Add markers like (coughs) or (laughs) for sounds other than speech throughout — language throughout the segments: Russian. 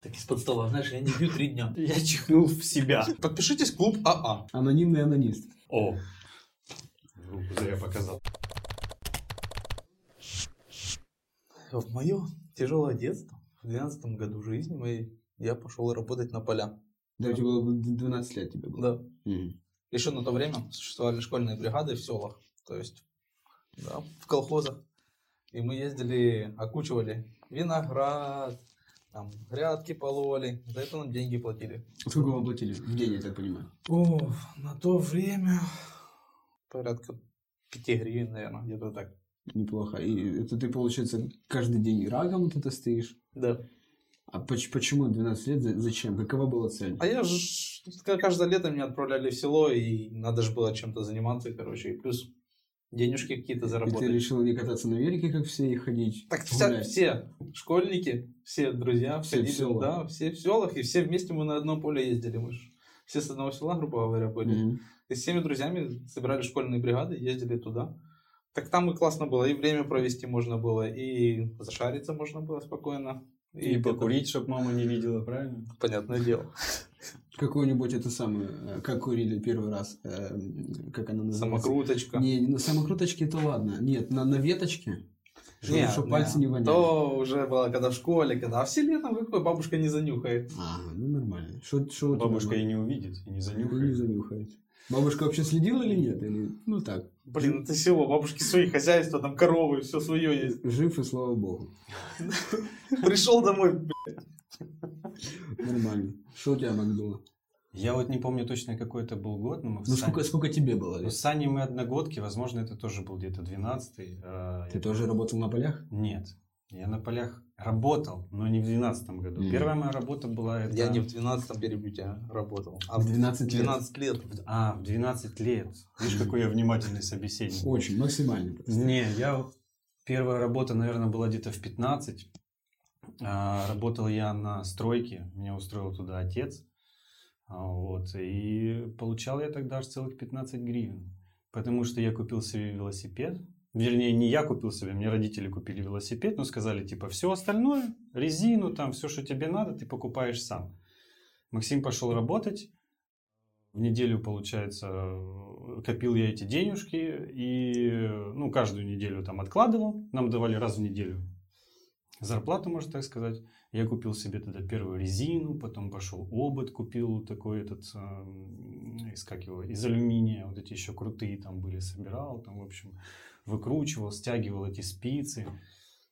Так из-под стола, знаешь, я не пью три дня. (laughs) Я чихнул в себя. Подпишитесь в клуб АА. Анонимный анонист. О, руку зря показал. В мое тяжелое детство, в 12 году жизни моей, я пошел работать на поля. Да, у тебя было 12 лет тебе было. Да. Мгм. Еще на то время существовали школьные бригады в селах, то есть да, в колхозах. И мы ездили, окучивали виноград, там, грядки пололи, за это нам деньги платили. Сколько вам платили в день, я так понимаю? О, на то время порядка 5 гривен, наверное, где-то так. Неплохо. И это ты, получается, каждый день рагом вот это стоишь? Да. А поч- почему 12 лет? За- Зачем? Какова была цель? А я же каждое лето меня отправляли в село, и надо же было чем-то заниматься, короче, и плюс денежки какие-то И ты заработать. решил не кататься на велике, как все, и ходить? Так вся- все школьники, все друзья, Все в входили, село. да, все в селах, и все вместе мы на одном поле ездили. Мы ж все с одного села, грубо говоря, были. Мгм. И с всеми друзьями собирали школьные бригады, ездили туда. Так там и классно было, и время провести можно было, и зашариться можно было спокойно. И это, покурить, чтобы мама не видела, правильно? Понятное дело. Какую-нибудь это самое, э, как курили первый раз, э, как она называется? Самокруточка. Не, на самокруточке это ладно. Нет, на, на веточке. Чтобы не, пальцы не воняли. То уже было, когда в школе, когда... А в селе там какой бабушка не занюхает. А, ну нормально. Шо, шо Бабушка и не увидит, и не И не занюхает. занюхает. Бабушка вообще следила или нет? Или, ну так, Блин, это село, бабушки свои хозяйства, там коровы, все свое есть. жив и слава богу. (laughs) Пришел домой. Нормально. Что у тебя, Макдула? Я вот не помню точно, какой это был год, но мы Ну сколько, сколько тебе было? Ну, с Саней мы одногодки, возможно, это тоже был где-то 12-й. а, Ты тоже работал на полях? Нет, я на полях работал, но не в 12 году. Мгм. Первая моя работа была... Это... Я не в 12-м перебью тебя работал, а В в 12 лет. 12 лет. А, в 12 лет. Видишь, какой я внимательный собеседник. Очень, максимально. просто. Не, я первая работа, наверное, была где-то в 15. А, Работал я на стройке, меня устроил туда отец. А, Вот, и получал я тогда аж целых 15 гривен. Потому что я купил себе велосипед. Вернее, не я купил себе, мне родители купили велосипед, но сказали, типа, все остальное, резину, там, все, что тебе надо, ты покупаешь сам. Максим пошел работать. В неделю, получается, э, копил я эти денежки и, ну, каждую неделю там откладывал. Нам давали раз в неделю зарплату, можно так сказать. Я купил себе тогда первую резину, потом пошел обод, купил такой этот, эм, из, как его, из алюминия, вот эти еще крутые там были, собирал, там, в общем, выкручивал, стягивал эти спицы.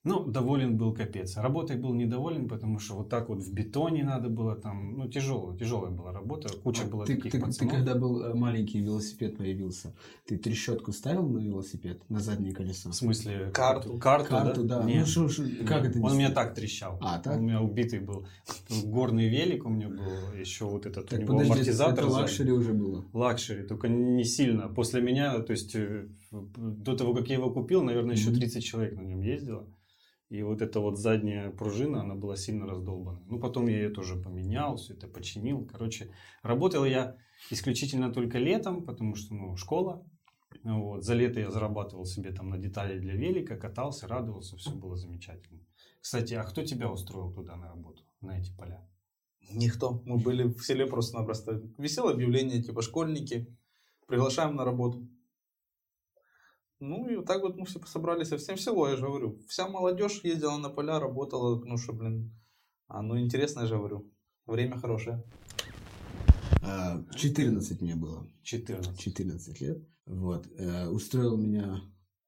Ну, доволен был капец. Работой был недоволен, потому что вот так вот в бетоне надо было там, ну, тяжелая, тяжелая была работа, куча А было ты, таких ты- ты пацанов. когда был э, маленький, велосипед появился, ты трещотку ставил на велосипед, на заднее колесо? В смысле? Карту. Карту, Карту, да. Нет. Ну, шо- шо- как Нет. это? Он у меня так трещал. А, так? Он у меня убитый был. Горный велик у меня был, еще вот этот у Так, него подожди, амортизатор. это luxury уже было. Luxury, только не сильно. После меня, то есть э, до того, как я его купил, наверное, еще Мгм. 30 человек на нем ездило. И вот эта вот задняя пружина, она была сильно раздолбана. Ну, потом я ее тоже поменял, все это починил. Короче, работал я исключительно только летом, потому что, ну, школа. Вот. За лето я зарабатывал себе там на детали для велика, катался, радовался, все было замечательно. Кстати, а кто тебя устроил туда на работу, на эти поля? Никто. Мы были в селе просто-напросто. Висело объявление, типа, школьники, приглашаем на работу. Ну, и вот так вот мы все собрались, а всем село, я же говорю. Вся молодежь ездила на поля, работала, ну что, блин, а, ну интересно, я же говорю. Время хорошее. А, 14 мне было. 14. 14 лет. Вот. Э, Устроил меня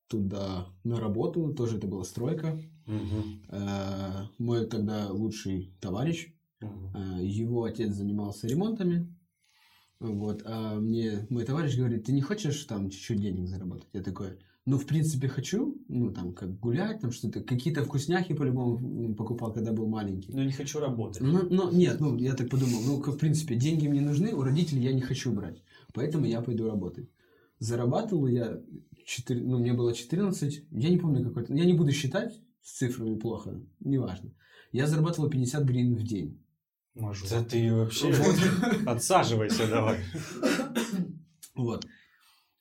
туда на работу. Тоже это была стройка. Э, Мой тогда лучший товарищ. Э, Его отец занимался ремонтами. Вот. А мне мой товарищ говорит, ты не хочешь там чуть-чуть денег заработать? Я такой, ну, в принципе, хочу. Ну, там, как гулять, там что-то. Какие-то вкусняхи, по-любому, покупал, когда был маленький. Но не хочу работать. Ну, ну, нет, ну, я так подумал, ну, в принципе, деньги мне нужны, у родителей я не хочу брать, поэтому я пойду работать. Зарабатывал я, 4, ну, мне было 14, я не помню какой-то, я не буду считать, с цифрами плохо, неважно. Я зарабатывал 50 гривен в день. Мажу. Да ты вообще отсаживайся давай. Вот.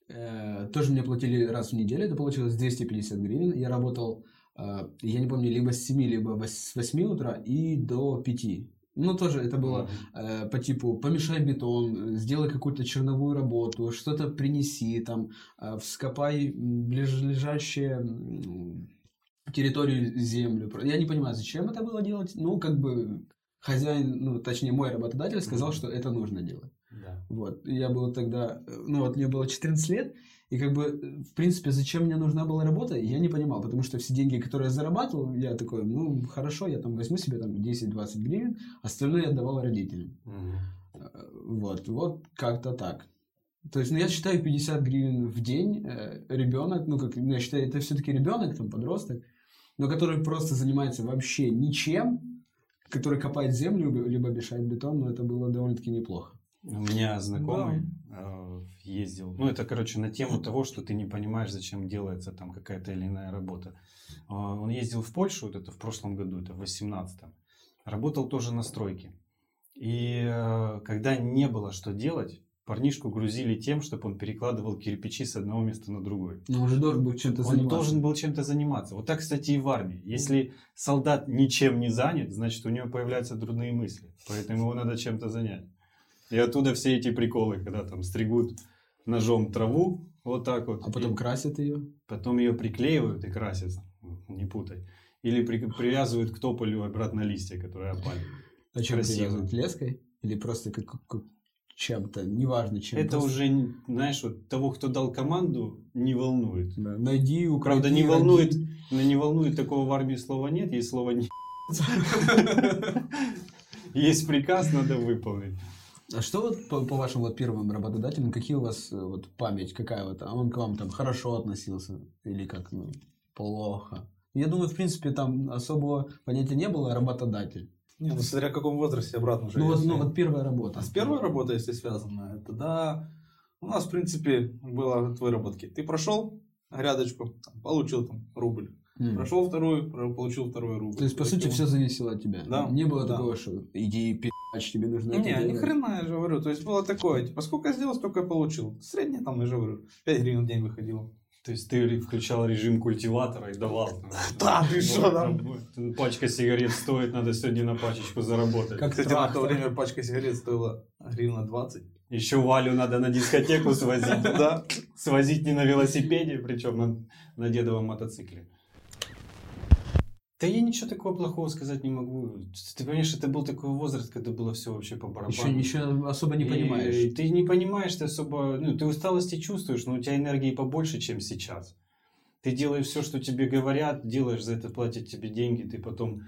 Э, Тоже мне платили раз в неделю, это получилось 250 гривен. Я работал, э, я не помню, либо с 7, либо с 8 утра и до 5. Ну, тоже это было э, по типу помешай бетон, сделай какую-то черновую работу, что-то принеси, там, э, вскопай ближайшие территорию землю. Я не понимаю, зачем это было делать. Ну, как бы хозяин, ну, точнее, мой работодатель сказал, что это нужно делать. Да. Вот. Я был тогда, э, ну вот мне было 14 лет, и как бы, э, в принципе, зачем мне нужна была работа, я не понимал, потому что все деньги, которые я зарабатывал, я такой, ну, хорошо, я там возьму себе там 10-20 гривен, остальное я отдавал родителям. Э, Вот, вот как-то так. То есть, ну, я считаю 50 гривен в день э, ребенок, ну, как, ну, я считаю, это все-таки ребенок, там, подросток, но который просто занимается вообще ничем, который копает землю, либо мешает бетон, но это было довольно-таки неплохо. У меня знакомый э, ездил, ну это, короче, на тему того, что ты не понимаешь, зачем делается там какая-то или иная работа. Э, Он ездил в Польшу, вот это в прошлом году, это в 18-м. Работал тоже на стройке. И э, когда не было что делать, парнишку грузили тем, чтобы он перекладывал кирпичи с одного места на другое. Но уже должен был чем-то Он заниматься. должен был чем-то заниматься. Вот так, кстати, и в армии. Если солдат ничем не занят, значит, у него появляются трудные мысли. Поэтому его надо чем-то занять. И оттуда все эти приколы, когда там стригут ножом траву, вот так вот. А потом и красят ее. потом ее приклеивают и красят. Не путай. Или при- привязывают к тополю обратно листья, которые опали. А чем Красиво. привязывают? Леской? Или просто как, как- чем-то, неважно чем. Это просто- уже, знаешь, вот того, кто дал команду, не волнует. Да, Найди, укради, Правда, не волнует, но не волнует такого в армии слова нет, есть слово не. (laughs) (laughs) Есть приказ, надо выполнить. А что вот по, по вашим вот первым работодателям, какие у вас э, вот память, какая вот, а он к вам там хорошо относился или как, ну, плохо? Я думаю, в принципе, там особого понятия не было работодатель. Не, ну смотря в каком возрасте обратно уже. Ну вот, ну вот первая работа. А с первой работой, если связано, это да, у нас, в принципе, было от выработки. Ты прошел грядочку, там, получил там рубль. М. Прошел вторую, получил второй рубль. То есть, по сути, все зависело от тебя. Да, Не было да. такого, что иди пи***ч, тебе нужно это Не, ни делать. хрена, я же говорю. То есть было такое, типа, сколько сделал, столько и получил. Среднее там, я же говорю, 5 гривен в день выходило. То есть ты включал режим культиватора и давал. (laughs) Да, ты что там? Пачка сигарет стоит, надо сегодня на пачечку заработать. Как Кстати, на то время пачка сигарет стоила гривна 20. Еще Валю надо на дискотеку свозить. (laughs) Да. Свозить не на велосипеде, причем на, на дедовом мотоцикле. Да я ничего такого плохого сказать не могу. Ты понимаешь, это был такой возраст, когда было все вообще по барабану. Еще, еще особо не И понимаешь. ты не понимаешь, ты особо, ну, ты усталости чувствуешь, но у тебя энергии побольше, чем сейчас. Ты делаешь все, что тебе говорят, делаешь, за это платят тебе деньги, ты потом...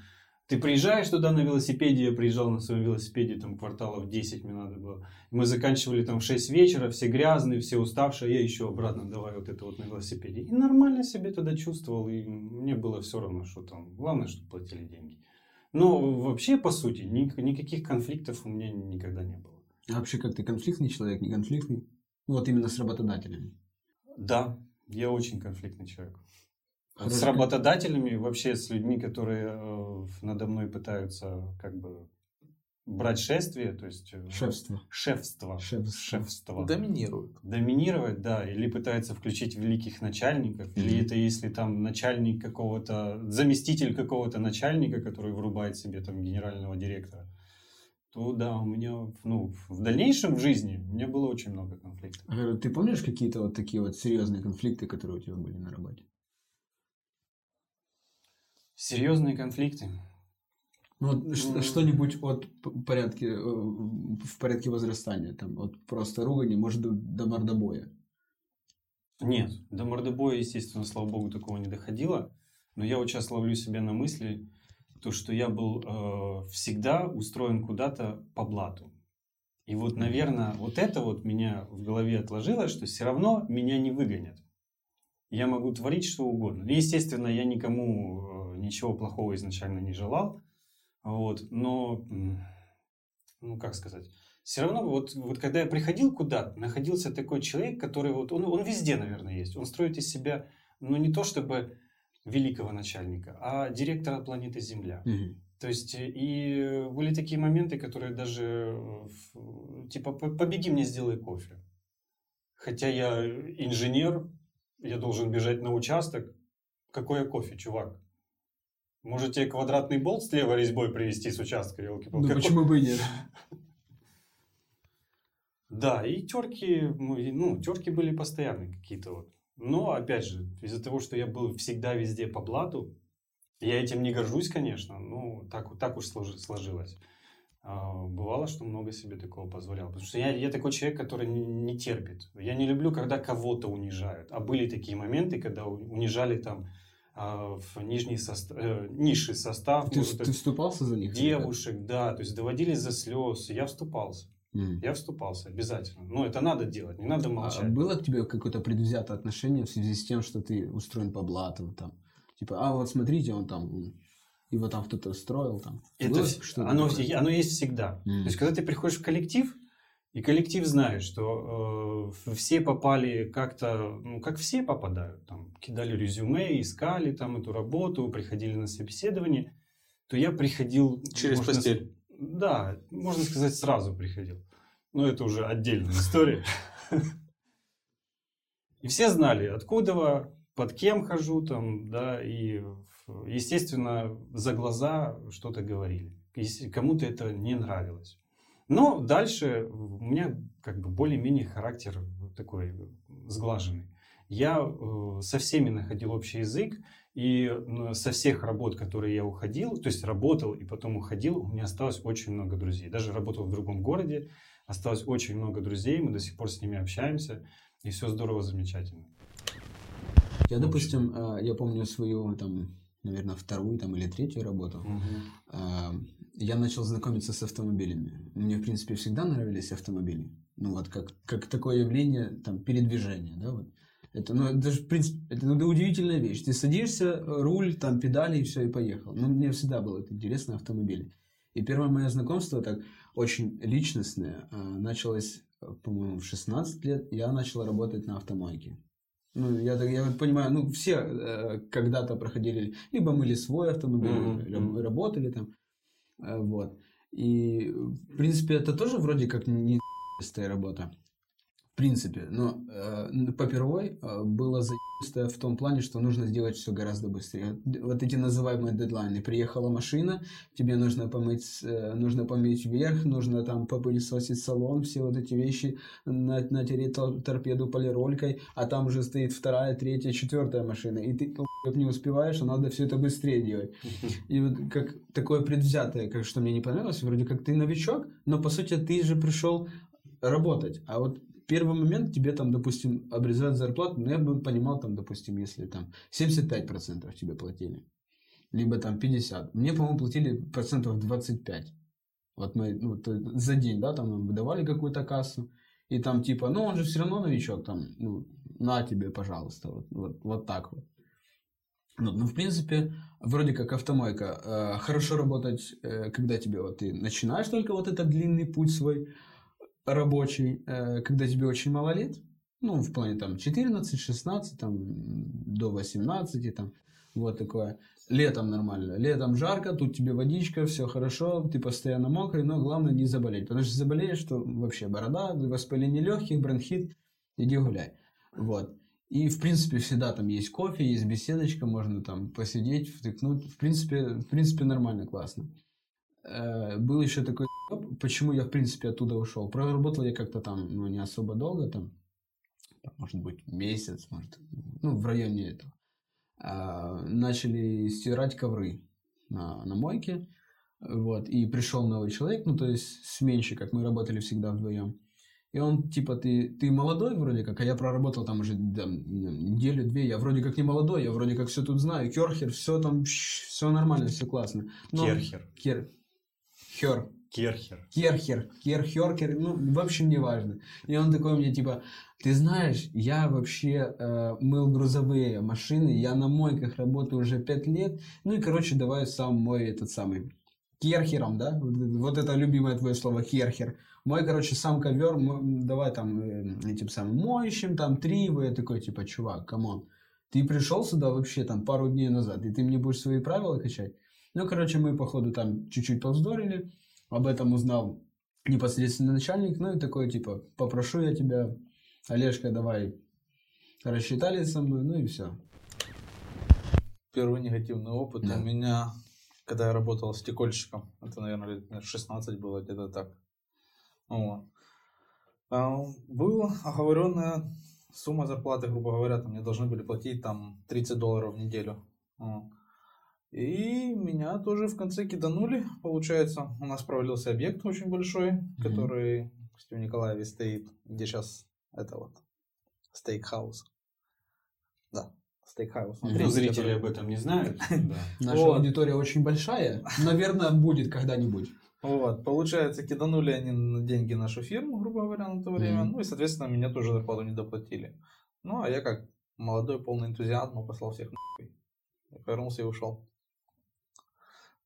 Ты приезжаешь туда на велосипеде, я приезжал на своем велосипеде, там кварталов 10 мне надо было. Мы заканчивали там в 6 вечера, все грязные, все уставшие, я еще обратно давай вот это вот на велосипеде. И нормально себе тогда чувствовал, и мне было все равно, что там. Главное, что платили деньги. Но вообще, по сути, ни- никаких конфликтов у меня никогда не было. А вообще, как ты конфликтный человек, не конфликтный? Вот именно с работодателями. Да, я очень конфликтный человек. Хорошо. С работодателями, вообще с людьми, которые э, надо мной пытаются как бы брать шествие, то есть э, Шефство. шефство, Шефство. шефство. Доминирует. доминировать, да, или пытаются включить великих начальников, или Мгм. это если там начальник какого-то, заместитель какого-то начальника, который врубает себе там генерального директора, то да, у меня, ну, в дальнейшем в жизни у меня было очень много конфликтов. А, Говорю, Ты помнишь какие-то вот такие вот серьезные конфликты, которые у тебя были на работе? Серьезные конфликты. Ну, М. что-нибудь от порядке, э, в порядке возрастания, там, от просто ругани, может, до, до мордобоя. Нет, до мордобоя, естественно, слава богу, такого не доходило. Но я вот сейчас ловлю себя на мысли, то, что я был э, всегда устроен куда-то по блату. И вот, наверное, вот это вот меня в голове отложилось, что все равно меня не выгонят. Я могу творить что угодно. И, естественно, я никому э, ничего плохого изначально не желал. Вот, но, ну как сказать, все равно вот, вот когда я приходил куда-то, находился такой человек, который вот, он, он везде, наверное, есть. Он строит из себя, ну не то чтобы великого начальника, а директора планеты Земля. То есть, и были такие моменты, которые даже, типа, «По- побеги мне, сделай кофе. Хотя я инженер, я должен бежать на участок. Какое кофе, чувак? Можете квадратный болт с левой резьбой привезти с участка, елки Ну, почему бы и нет? (laughs) Да, и терки, ну, терки были постоянные какие-то вот. Но, опять же, из-за того, что я был всегда везде по блату, я этим не горжусь, конечно, но так, так уж сложилось. А, бывало, что много себе такого позволял. Потому что я, я такой человек, который не, не терпит. Я не люблю, когда кого-то унижают. А были такие моменты, когда унижали там а, в нижний состав, э, низший состав. Ты, может, ты вступался за них? Девушек, да. То есть доводились за слез. Я вступался. Mm. Я вступался обязательно. Но это надо делать, не надо молчать. А было к тебе какое-то предвзятое отношение в связи с тем, что ты устроен по блату? Там? Типа, а вот смотрите, он там его там кто-то строил там. Это что оно, оно есть всегда. Mm. То есть, когда ты приходишь в коллектив, и коллектив знает, что э, все попали как-то, ну, как все попадают, там, кидали резюме, искали там эту работу, приходили на собеседование, то я приходил... Через можно, постель. Да, можно сказать, сразу приходил. Но это уже отдельная история. И все знали, откуда, под кем хожу там, да, и естественно, за глаза что-то говорили. Кому-то это не нравилось. Но дальше у меня как бы более-менее характер такой сглаженный. Я э, со всеми находил общий язык, и со всех работ, которые я уходил, то есть работал и потом уходил, у меня осталось очень много друзей. Даже работал в другом городе, осталось очень много друзей, мы до сих пор с ними общаемся, и все здорово, замечательно. Я, допустим, э, я помню свою там наверное, вторую там, или третью работу, угу. Я начал знакомиться с автомобилями. Мне, в принципе, всегда нравились автомобили. Ну, вот как, как такое явление, там, передвижения, да, вот. Это, ну, это же, в принципе, это ну, удивительная вещь. Ты садишься, руль, там, педали, и все, и поехал. Ну, мне всегда было это интересно, автомобили. И первое мое знакомство, так, очень личностное, а, началось, по-моему, в 16 лет. Я начал работать на автомойке. Ну, я, я вот понимаю, ну, все э, когда-то проходили, либо мыли свой автомобиль, mm-hmm. работали там, вот. И, в принципе, это тоже вроде как не работа принципе. Но э, попервой э, было заебистое в том плане, что нужно сделать все гораздо быстрее. Вот эти называемые дедлайны. Приехала машина, тебе нужно помыть, э, нужно помыть верх, нужно там попылесосить салон, все вот эти вещи, на, натереть торпеду полиролькой, а там уже стоит вторая, третья, четвертая машина. И ты не успеваешь, а надо все это быстрее делать. И вот как такое предвзятое, как что мне не понравилось, вроде как ты новичок, но по сути ты же пришел работать. А вот первый момент тебе там, допустим, обрезают зарплату, но ну, я бы понимал там, допустим, если там 75% тебе платили, либо там 50. Мне, по-моему, платили процентов 25. Вот мы ну, э, за день, да, там выдавали какую-то кассу, и там типа, ну он же все равно новичок, там, ну, на тебе, пожалуйста, вот, вот, вот так вот. Ну, ну, в принципе, вроде как автомойка. Э, хорошо работать, э, когда тебе вот ты начинаешь только вот этот длинный путь свой, рабочий, э, когда тебе очень мало лет, ну, в плане там 14, 16, там, до 18, там, вот такое. Летом нормально. Летом жарко, тут тебе водичка, все хорошо, ты постоянно мокрый, но главное не заболеть. Потому что заболеешь, что вообще борода, воспаление легких, бронхит, иди гуляй. Вот. И, в принципе, всегда там есть кофе, есть беседочка, можно там посидеть, втыкнуть. В принципе, в принципе нормально, классно. Э, был еще такой почему я, в принципе, оттуда ушел. Проработал я как-то там, ну, не особо долго, там, может быть, месяц, может, ну, в районе этого. А, начали стирать ковры на, на мойке, вот, и пришел новый человек, ну, то есть сменщик, как мы работали всегда вдвоем. И он, типа, ты, ты молодой вроде как, а я проработал там уже там, неделю-две, я вроде как не молодой, я вроде как все тут знаю, керхер, все там, все нормально, все классно. Но, Керхер. Кер, хер, Керхер. Керхер, Керхеркер, ну, в общем, неважно. И он такой мне, типа, ты знаешь, я вообще э, мыл грузовые машины, я на мойках работаю уже пять лет, ну и, короче, давай сам мой этот самый Керхером, да, вот, это любимое твое слово, Керхер. Мой, короче, сам ковер, давай там э, этим самым моющим, там, тривы, я такой, типа, чувак, come on, ты пришел сюда вообще там пару дней назад, и ты мне будешь свои правила качать? Ну, короче, мы, походу, там чуть-чуть повздорили, об этом узнал непосредственно начальник, ну и такой, типа, попрошу я тебя, Олежка, давай рассчитались со мной, ну и все. Первый негативный опыт Да. у меня, когда я работал стекольщиком. Это, наверное, лет наверное, 16 было, где-то так. Вот. А, Была оговоренная сумма зарплаты, грубо говоря, там мне должны были платить там 30 долларов в неделю. Вот. И меня тоже в конце киданули, получается. У нас провалился объект очень большой, который в Николаеве стоит, где сейчас это вот стейкхаус. Да, стейкхаус. Ну, зрители который- об этом не знают. (laughs) Да. Наша аудитория очень большая. Наверное, будет когда-нибудь. Вот, получается, киданули они на деньги нашу фирму, грубо говоря, на то время. Ну и, соответственно, меня тоже зарплату не доплатили. Ну, а я как молодой, полный энтузиазма послал всех нахуй. Повернулся и ушел.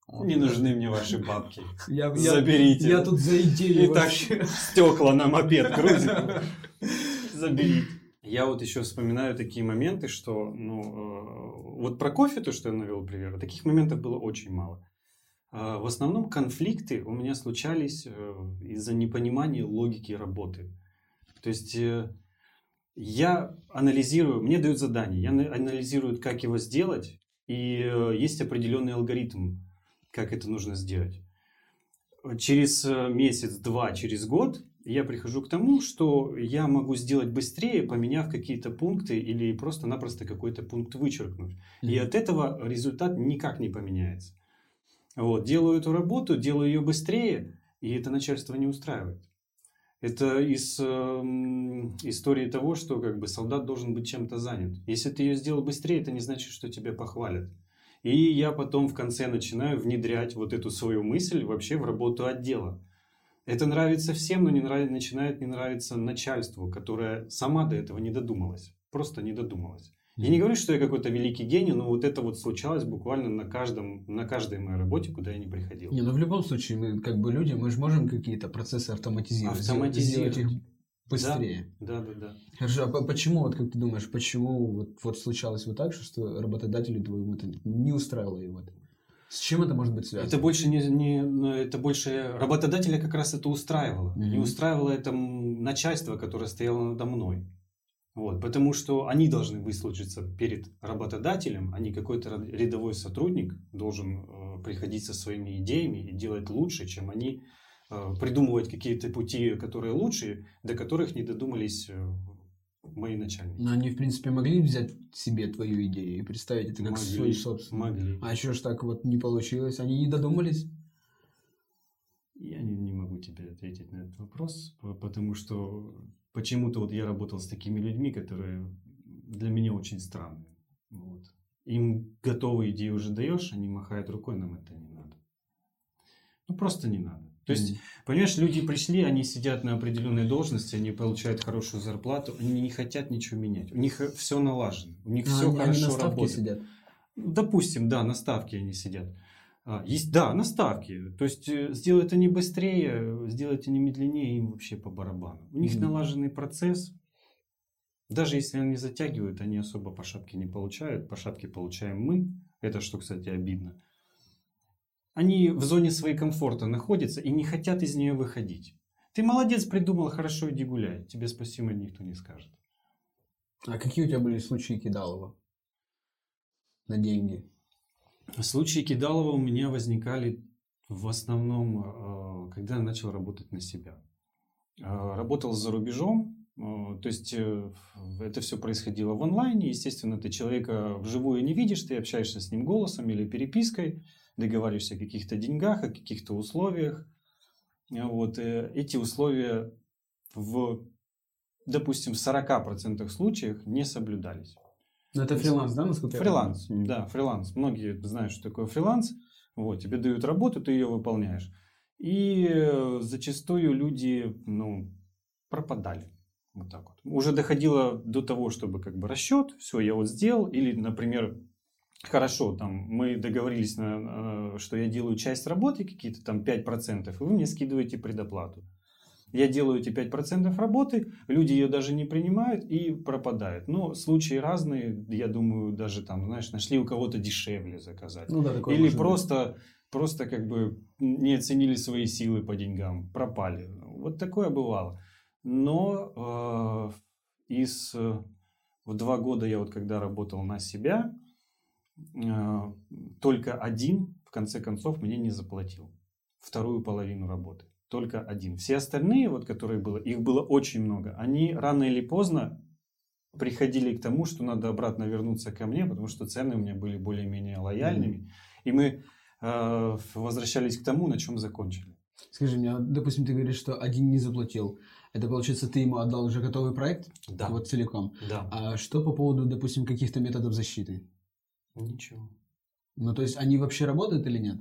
Вот. Не нужны мне ваши бабки. Я, я- Заберите. я тут за идею И так стекла на мопед грузит. (laughs) Заберите. Я вот еще вспоминаю такие моменты, что, ну, э, вот про кофе, то, что я навел пример, таких моментов было очень мало. А, В основном конфликты у меня случались э, из-за непонимания логики работы. То есть э, я анализирую, мне дают задание, я на- анализирую, как его сделать, и есть определенный алгоритм, как это нужно сделать. Через э, месяц, два, через год я прихожу к тому, что я могу сделать быстрее, поменяв какие-то пункты или просто-напросто какой-то пункт вычеркнуть. И от этого результат никак не поменяется. Вот, делаю эту работу, делаю ее быстрее, и это начальство не устраивает. Это из эм, истории того, что как бы солдат должен быть чем-то занят. Если ты ее сделал быстрее, это не значит, что тебя похвалят. И я потом в конце начинаю внедрять вот эту свою мысль вообще в работу отдела. Это нравится всем, но не нрав- начинает не нравиться начальству, которое сама до этого не додумалась. Просто не додумалась. Я не говорю, что я какой-то великий гений, но вот это вот случалось буквально на, каждом, на каждой моей работе, куда я не приходил. Не, ну в любом случае, мы как бы люди, мы же можем какие-то процессы автоматизировать. Автоматизировать. Сделать их быстрее. Да, да, да. Хорошо, а по- почему, вот как ты думаешь, почему вот, вот случалось вот так, что- работодателю твоему это не устраивало его? С чем это может быть связано? Это больше не, не это больше работодателя как раз это устраивало. Мгм. Не устраивало это начальство, которое стояло надо мной. Вот, потому что они должны выслужиться перед работодателем, а не какой-то рядовой сотрудник должен э, приходить со своими идеями и делать лучше, чем они, придумывать какие-то пути, которые лучше, до которых не додумались э, мои начальники. Но они, в принципе, могли взять себе твою идею и представить это как Могли, свою собственную. Могли. А что ж так вот не получилось? Они не додумались? Я не, не могу тебе ответить на этот вопрос, по- потому что почему-то вот я работал с такими людьми, которые для меня очень странные. Вот. Им готовые идеи уже даешь, они махают рукой, нам это не надо. Ну, просто не надо. То есть, Мгм. понимаешь, люди пришли, они сидят на определенной должности, они получают хорошую зарплату, они не хотят ничего менять. У них все налажено, у них А, все они, они хорошо на ставке работает. сидят. Допустим, да, на ставке они сидят. А, есть, да, на ставке. То есть э, сделать они быстрее, сделать они медленнее, им вообще по барабану. У них Мгм. налаженный процесс. Даже если они затягивают, они особо по шапке не получают. По шапке получаем мы. Это что, кстати, обидно. Они в зоне своей комфорта находятся и не хотят из нее выходить. Ты молодец, придумал, хорошо, иди гуляй. Тебе спасибо никто не скажет. А какие у тебя были случаи кидалова? На деньги. Случаи Кидалова у меня возникали в основном, э, когда я начал работать на себя. Э, Работал за рубежом, э, то есть это все происходило в онлайне. Естественно, ты человека вживую не видишь, ты общаешься с ним голосом или перепиской, договариваешься о каких-то деньгах, о каких-то условиях. Вот, э, эти условия в, допустим, 40% случаев не соблюдались. Ну, это фриланс, да, насколько я Фриланс, да, фриланс. Многие знают, что такое фриланс. Вот, тебе дают работу, ты ее выполняешь. И э, зачастую люди, ну, пропадали. Вот так вот. Уже доходило до того, чтобы как бы расчет, все, я вот сделал. Или, например, хорошо, там, мы договорились, на, э, что я делаю часть работы, какие-то там 5%, и вы мне скидываете предоплату. Я делаю эти 5% работы, люди ее даже не принимают и пропадают. Но случаи разные, я думаю, даже там, знаешь, нашли у кого-то дешевле заказать. Ну да, такое Или может быть. просто, просто как бы не оценили свои силы по деньгам, пропали. Вот такое бывало. Но э, из, э, в два года я вот когда работал на себя, только один, в конце концов, мне не заплатил вторую половину работы. Только один. Все остальные, вот, которые было, их было очень много, они рано или поздно приходили к тому, что надо обратно вернуться ко мне, потому что цены у меня были более-менее лояльными. И мы э, возвращались к тому, на чем закончили. Скажи мне, а, допустим, ты говоришь, что один не заплатил. Это получается, ты ему отдал уже готовый проект? Да. Вот целиком. Да. А что по поводу, допустим, каких-то методов защиты? Ничего. Ну, то есть они вообще работают или нет?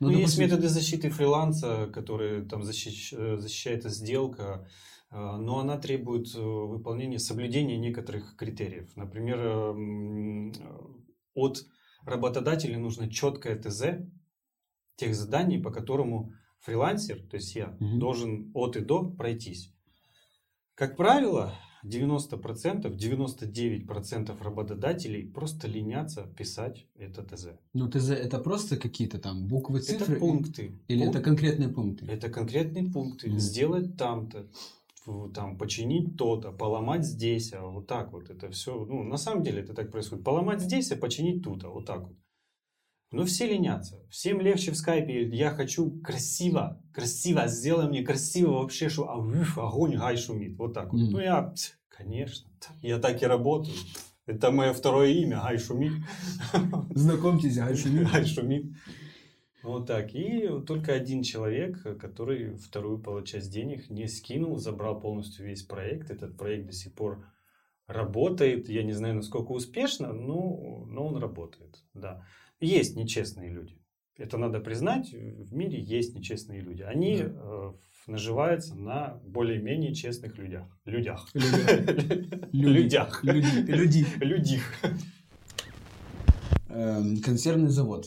Ну, ну допустим... есть методы защиты фриланса, которые там защищ... Э, защищает сделка, э, но она требует э, выполнения, соблюдения некоторых критериев. Например, эм, от работодателя нужно четкое ТЗ тех заданий, по которому фрилансер, то есть я, угу. должен от и до пройтись. Как правило, 90%, 99% работодателей просто ленятся писать это ТЗ. Ну, ТЗ это просто какие-то там буквы, цифры? Это пункты. Или Пункт... это конкретные пункты? Это конкретные пункты. Mm. Сделать там-то, там, починить то-то, поломать здесь, а вот так вот. Это все, ну, на самом деле это так происходит. Поломать здесь, а починить тут, а вот так вот. Но все ленятся. Всем легче в скайпе. Я хочу красиво, красиво, сделай мне красиво вообще, что а, уф, огонь, гай шумит. Вот так вот. Mm. Ну я, конечно, я так и работаю. Это мое второе имя, Гай Шумит. (laughs) Знакомьтесь, Гай Шумит. Гай Шумит. Вот так. И только один человек, который вторую часть денег не скинул, забрал полностью весь проект. Этот проект до сих пор работает. Я не знаю, насколько успешно, но, но он работает. Да. Есть нечестные люди. Это надо признать. В мире есть нечестные люди. Они да. э, наживаются на более-менее честных людях. Людях. Людях. Люди. Людих. Эм, консервный завод.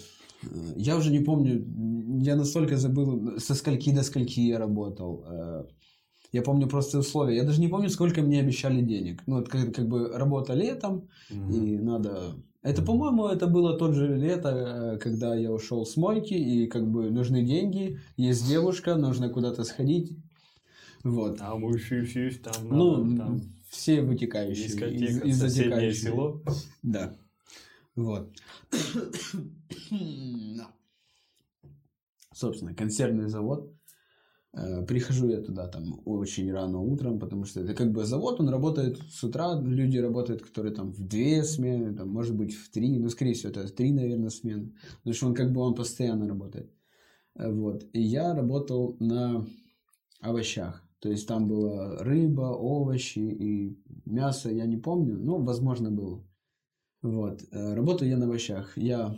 Я уже не помню, я настолько забыл, со скольки до скольки я работал. Э, я помню просто условия. Я даже не помню, сколько мне обещали денег. Ну, вот как, как бы работа летом, угу. и надо это, по-моему, это было тот же лето, э, когда я ушел с мойки, и как бы нужны деньги, есть девушка, нужно куда-то сходить. Вот. Там уши там, ну, там. все вытекающие Дискотека, из, из затекающие. село. Да. Вот. (coughs) Собственно, консервный завод. Э, прихожу я туда там очень рано утром, потому что это как бы завод, он работает с утра, люди работают, которые там в две смены, там, может быть в три, ну, скорее всего, это три, наверное, смены, потому что он как бы он постоянно работает. Э, вот. И я работал на овощах. То есть там была рыба, овощи и мясо, я не помню, ну, возможно, было. Вот. Э, работаю я на овощах. Я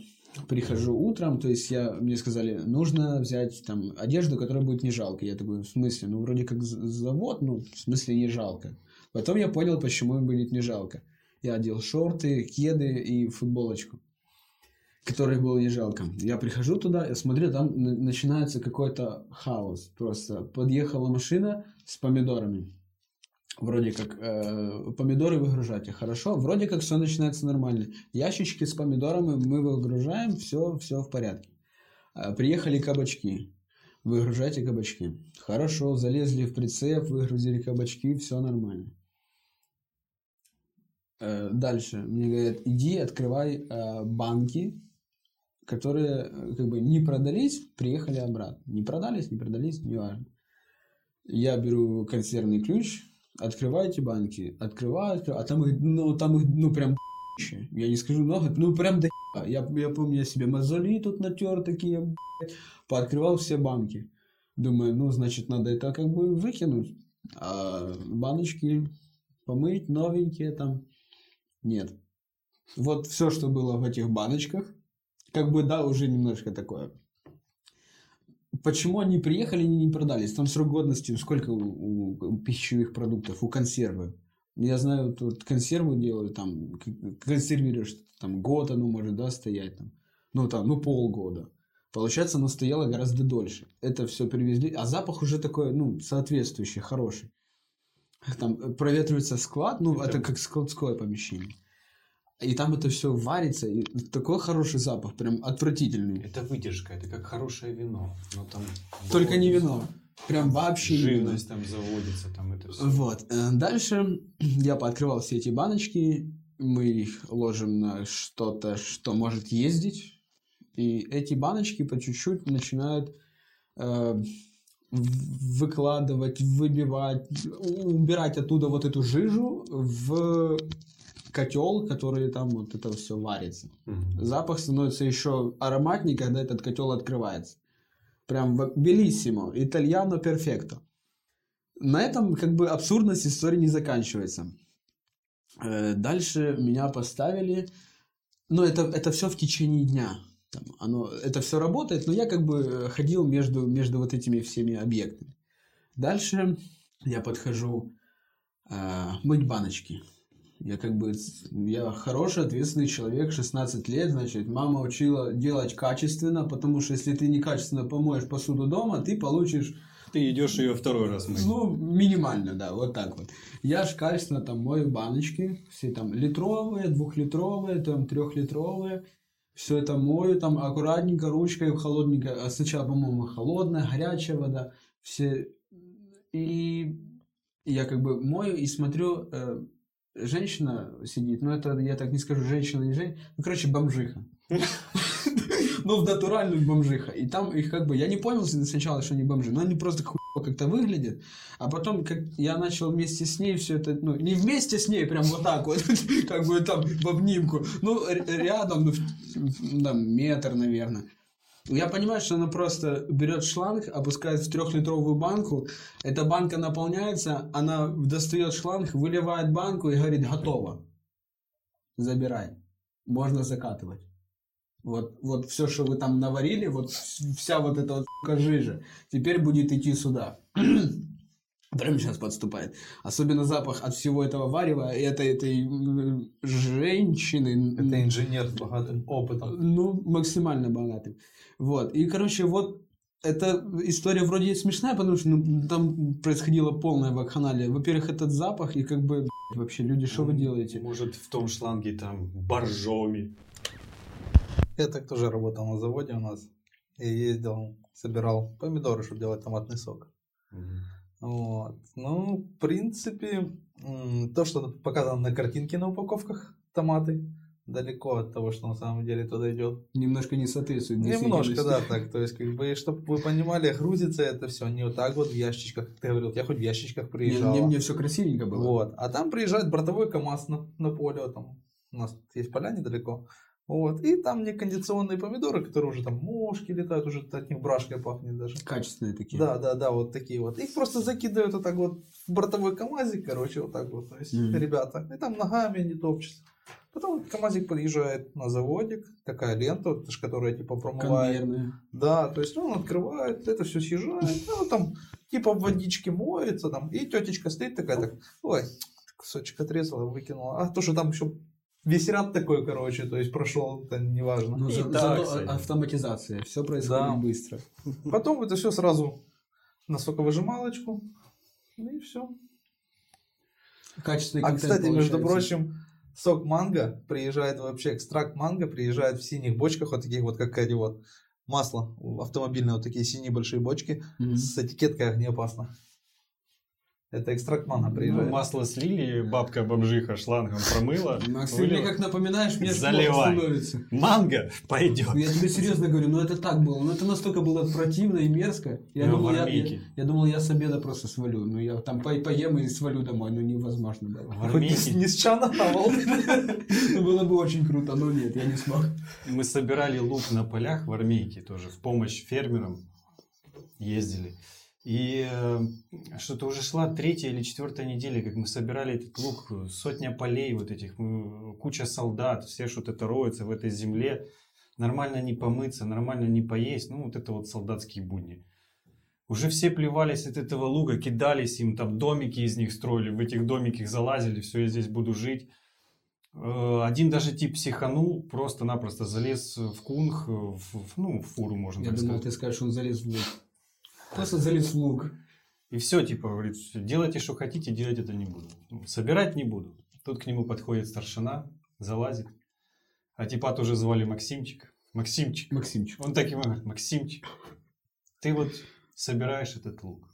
прихожу утром, то есть я, мне сказали, нужно взять там одежду, которая будет не жалко. Я такой, в смысле? Ну, вроде как завод, ну, в смысле не жалко. Потом я понял, почему им будет не жалко. Я одел шорты, кеды и футболочку, которых было не жалко. Я прихожу туда, я смотрю, там начинается какой-то хаос. Просто подъехала машина с помидорами вроде как э, помидоры выгружать, хорошо, вроде как все начинается нормально. Ящички с помидорами мы выгружаем, все, все в порядке. Э, приехали кабачки, выгружайте кабачки. Хорошо, залезли в прицеп, выгрузили кабачки, все нормально. Э, дальше мне говорят, иди открывай э, банки, которые э, как бы не продались, приехали обратно. Не продались, не продались, не важно. Я беру консервный ключ, открывайте банки, открываю, а там их, ну, там их, ну, прям я не скажу много, ну, прям до я, я помню, я себе мозоли тут натер такие, пооткрывал все банки. Думаю, ну, значит, надо это как бы выкинуть. А баночки помыть, новенькие там, нет. Вот все, что было в этих баночках, как бы, да, уже немножко такое Почему они приехали и не продались? Там срок годности сколько у, у пищевых продуктов, у консервы? Я знаю, тут консервы делают, там, консервируешь, там, год оно может, да, стоять, там, ну, там, ну, полгода. Получается, оно стояло гораздо дольше. Это все привезли, а запах уже такой, ну, соответствующий, хороший. Там проветривается склад, ну, это, это как складское помещение. И там это все варится, и такой хороший запах, прям отвратительный. Это выдержка, это как хорошее вино. Но там Только не вино. Прям вообще Живность там заводится, там это все. Вот. Э, дальше (clears throat) я пооткрывал все эти баночки, мы их ложим на что-то, что может ездить, и эти баночки по чуть-чуть начинают э, выкладывать, выбивать, убирать оттуда вот эту жижу в котел, который там вот это все варится. Запах становится еще ароматнее, когда этот котел открывается. Прям белиссимо, итальяно перфекто. На этом как бы абсурдность истории не заканчивается. Э, Дальше меня поставили, но это, это все в течение дня. Там оно, это все работает, но я как бы ходил между, между вот этими всеми объектами. Дальше я подхожу э, мыть баночки. Я как бы, я хороший, ответственный человек, 16 лет, значит, мама учила делать качественно, потому что если ты некачественно помоешь посуду дома, ты получишь, Ты идешь ее второй раз мыть. ну, минимально, да, вот так вот. Я ж качественно там мою баночки, все там литровые, двухлитровые, там трехлитровые, все это мою, там аккуратненько, ручкой, холодненько, а сначала, по-моему, холодная, горячая вода, все, и я как бы мою и смотрю, э, женщина сидит, ну это я так не скажу, женщина не женщина, ну короче бомжиха. (laughs) Ну, в натуральную бомжиха. И там их как бы, я не понял сначала, что они бомжи, но они просто хуево как-то выглядят. А потом, как я начал вместе с ней все это, ну, не вместе с ней, прям вот так вот, (laughs) как бы там в обнимку, ну, рядом, ну, там, метр, наверное. Я понимаю, что она просто берет шланг, опускает в трехлитровую банку, эта банка наполняется, она достает шланг, выливает банку и говорит, готово. Забирай. Можно закатывать. Вот, вот все, что вы там наварили, вот вся вот эта вот жижа, теперь будет идти сюда. (clears throat) Прямо сейчас подступает. Особенно запах от всего этого варева и этой, этой женщины. Это инженер с богатым опытом. Ну, максимально богатым. Вот. И, короче, вот эта история вроде и смешная, потому что ну, там происходила полная вакханалия. Во-первых, этот запах, и как бы, вообще, люди, что вы делаете? Может, в том шланге там боржоми. Я так тоже работал на заводе у нас. И ездил, собирал помидоры, чтобы делать томатный сок. Вот. Ну, в принципе, то, что показано на картинке на упаковках, томаты, далеко от того, что на самом деле туда идет. Немножко не соответствует Немножко, да, так. То есть, как бы, чтобы вы понимали, грузится это все не вот так вот в ящичках, как ты говорил. Я хоть в ящичках приезжал. Мне, мне все красивенько было. Вот. А там приезжает бортовой КАМАЗ на, на поле, там у нас есть поля недалеко. Вот. И там некондиционные помидоры, которые уже там мошки летают, уже от них брашкой пахнет даже. Качественные такие. Да, да, да, вот такие вот. Их просто закидывают вот так вот в бортовой КАМАЗик, короче, вот так вот, то есть Мгм. ребята. И там ногами не топчутся. Потом КАМАЗик подъезжает на заводик, такая лента, вот, которая типа промывает. Конвейерные. Да, то есть он открывает, это все съезжает, ну, там типа в водичке моется, там, и тетечка стоит такая, так, ой, кусочек отрезала, выкинула. А то, что там еще весь ряд такой, короче, то есть прошел, это неважно. Ну, за- так, зато кстати. автоматизация. Все происходит Да. быстро. (laughs) Потом это все сразу на соковыжималочку, ну и все. Качественный А, кстати, между получается. прочим, сок манго приезжает вообще, экстракт манго приезжает в синих бочках, вот таких вот, как эти вот масло автомобильные, вот такие синие большие бочки Мгм. с этикеткой огнеопасно. Это экстракт манго Ну, приезжает. масло слили, бабка-бомжиха шлангом промыла. Максим, мне как напоминаешь, мне Заливай. становится. Манго пойдет. Ну, Я тебе серьезно говорю, ну это так было. Ну это настолько было противно и мерзко. Я, Ну, думал, я, я, я думал, я с обеда просто свалю. Ну я там по- поем и свалю домой. Ну невозможно было. В Хоть не, с- армейке не с чана. (laughs) Ну, было бы очень круто, но нет, я не смог. мы собирали лук на полях в армейке тоже, в помощь фермерам ездили. И э, что-то уже шла третья или четвертая неделя, как мы собирали этот лук, сотня полей вот этих, куча солдат, все что-то это роется в этой земле, нормально не помыться, нормально не поесть, ну вот это вот солдатские будни. Уже все плевались от этого лука, кидались им, там домики из них строили, в этих домиках залазили, все, я здесь буду жить. Э, Один даже тип психанул, просто-напросто залез в кунг, в, в- ну, в фуру, можно Я так думал, сказать. ты скажешь, он залез в лук. Просто залез в лук. И все, типа, говорит, «Всё, делайте, что хотите, делать это не буду. Ну, собирать не буду. Тут к нему подходит старшина, залазит. А типа тоже звали Максимчик. Максимчик. Максимчик. Он так ему говорит, Максимчик, ты вот собираешь этот лук.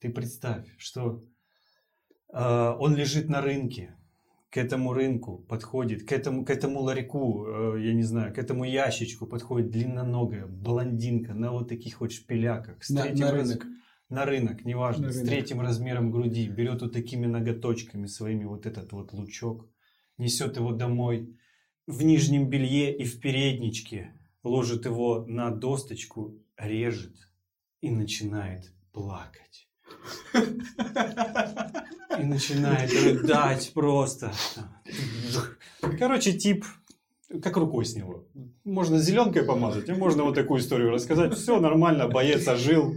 Ты представь, что э, он лежит на рынке. К этому рынку подходит, к этому, к этому ларьку, э, я не знаю, к этому ящичку подходит длинноногая блондинка на вот таких вот шпиляках. С На, на раз- рынок. На рынок, неважно, На с рынок. третьим размером груди, берет вот такими ноготочками своими вот этот вот лучок, несет его домой в нижнем белье и в передничке, ложит его на досточку, режет и начинает плакать. И начинает рыдать просто. Короче, тип как рукой с него. Можно зеленкой помазать, а можно вот такую историю рассказать. Все нормально, боец ожил.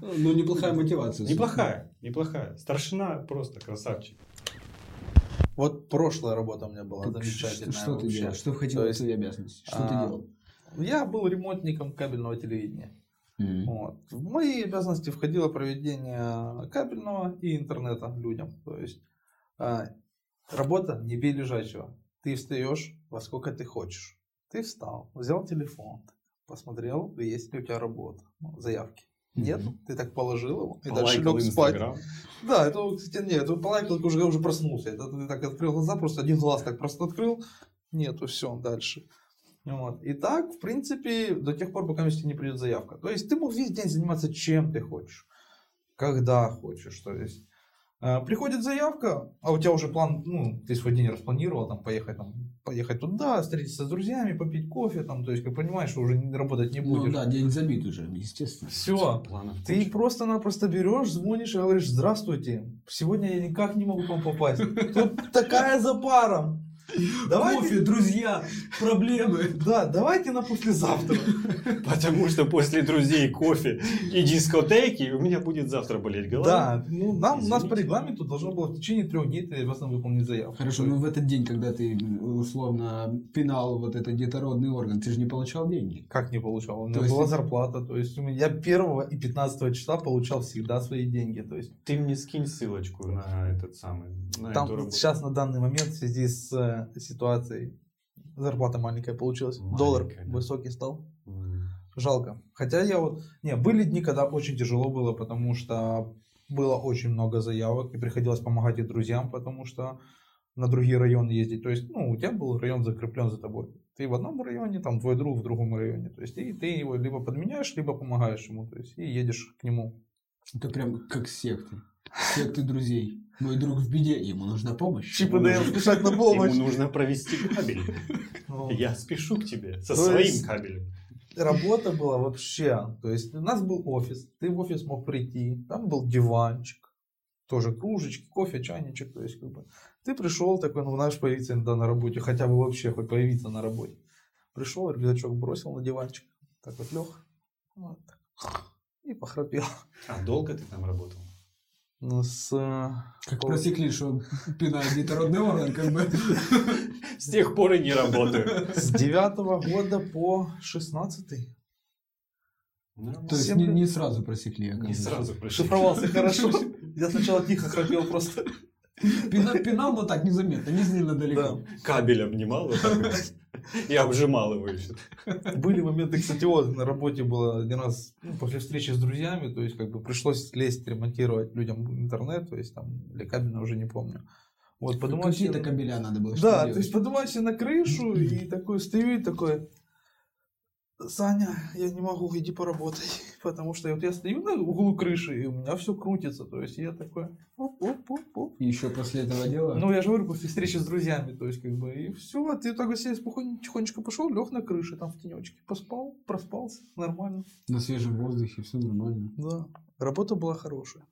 Ну, неплохая мотивация. Неплохая, неплохая. Старшина просто красавчик. Вот прошлая работа у меня была Как- замечательная. Что, что ты делал? Что входило в твои обязанности? Что ты а, делал? Я был ремонтником кабельного телевидения. Мгм. Вот. В мои обязанности входило проведение кабельного и интернета людям. То есть а, работа не бей лежачего. Ты встаешь во сколько ты хочешь. Ты встал, взял телефон, посмотрел, есть ли у тебя работа, ну, заявки. Нет, Мгм. ты так положил его и дальше лег спать. Да, это, кстати, нет, это полайкал, уже, уже проснулся. Это ты так открыл глаза, просто один глаз так просто открыл. Нету, все, дальше. Вот. И так, в принципе, до тех пор, пока тебе не придет заявка. То есть ты мог весь день заниматься чем ты хочешь, когда хочешь. То есть э, приходит заявка, а у тебя уже план, ну, ты свой день распланировал, там, поехать, там, поехать туда, встретиться с друзьями, попить кофе, там, то есть, как понимаешь, что уже работать не Ну будешь. да, день забит уже, естественно. Все, ты куча. просто-напросто берешь, звонишь и говоришь, здравствуйте, сегодня я никак не могу к вам попасть. Тут такая запара. Давайте, друзья, проблемы. да, давайте на послезавтра. (laughs) Потому что после друзей, кофе и дискотеки у меня будет завтра болеть голова. Да, ну, нам, у нас по регламенту должно было в течение трех дней ты обязан выполнить заявку. Хорошо, ну в этот день, когда ты условно пинал вот этот детородный орган, ты же не получал деньги. Как не получал? У меня То есть была ты- зарплата. То есть у меня 1 и 15 числа получал всегда свои деньги. То есть Ты мне скинь ссылочку на этот самый, на там эту работу. сейчас на данный момент в связи с э, ситуацией зарплата маленькая получилась. Маленькая, Доллар да. высокий стал. Жалко. Хотя я вот... Не, были дни, когда очень тяжело было, потому что было очень много заявок, и приходилось помогать и друзьям, потому что на другие районы ездить. То есть, ну, у тебя был район закреплен за тобой. Ты в одном районе, там твой друг в другом районе. То есть, и ты его либо подменяешь, либо помогаешь ему. То есть, и едешь к нему. Это прям как секты. Секты друзей. Мой друг в беде, ему нужна помощь. Чип и Дейл спешать на помощь. Ему нужно провести кабель. (laughs) Ну, Я спешу к тебе со своим кабелем. Работа была вообще. То есть, у нас был офис. Ты в офис мог прийти. Там был диванчик. Тоже кружечки, кофе, чайничек. То есть, как бы, ты пришел такой, ну, наш появиться иногда на работе, хотя бы вообще хоть появиться на работе. Пришел, рюкзачок бросил на диванчик, так вот лег, вот и похрапел. А долго ты там работал? Ну, с, э, Как пол- просекли, что (laughs) пинает детородный орган, как бы. С тех пор и не работаю. с 9 года по 16 То есть не, сразу просекли. Не сразу пришли. шифровался хорошо. (laughs) Я сначала тихо храпел просто. Пинал, пинал, но так незаметно, не сильно далеко. Да. Кабель обнимал вот так и обжимал его еще. Были моменты, кстати, вот на работе было один раз ну, после встречи с друзьями, то есть как бы пришлось лезть ремонтировать людям интернет, то есть там или кабельно уже не помню. Вот подумал Какие-то кабеля надо было. Да, то есть поднимаюсь на крышу и такой стою и такой, Саня, я не могу, иди поработай, (laughs) потому что вот я стою на углу крыши и у меня все крутится, то есть я такой, оп-оп-оп-оп. И еще после этого дела. Ну, я же говорю, после встречи с друзьями, то есть, как бы, и все, а ты так себе спокойно, тихонечко пошел, лег на крыше, там в тенечке, поспал, проспался, нормально, на свежем воздухе, все нормально. да. Работа была хорошая.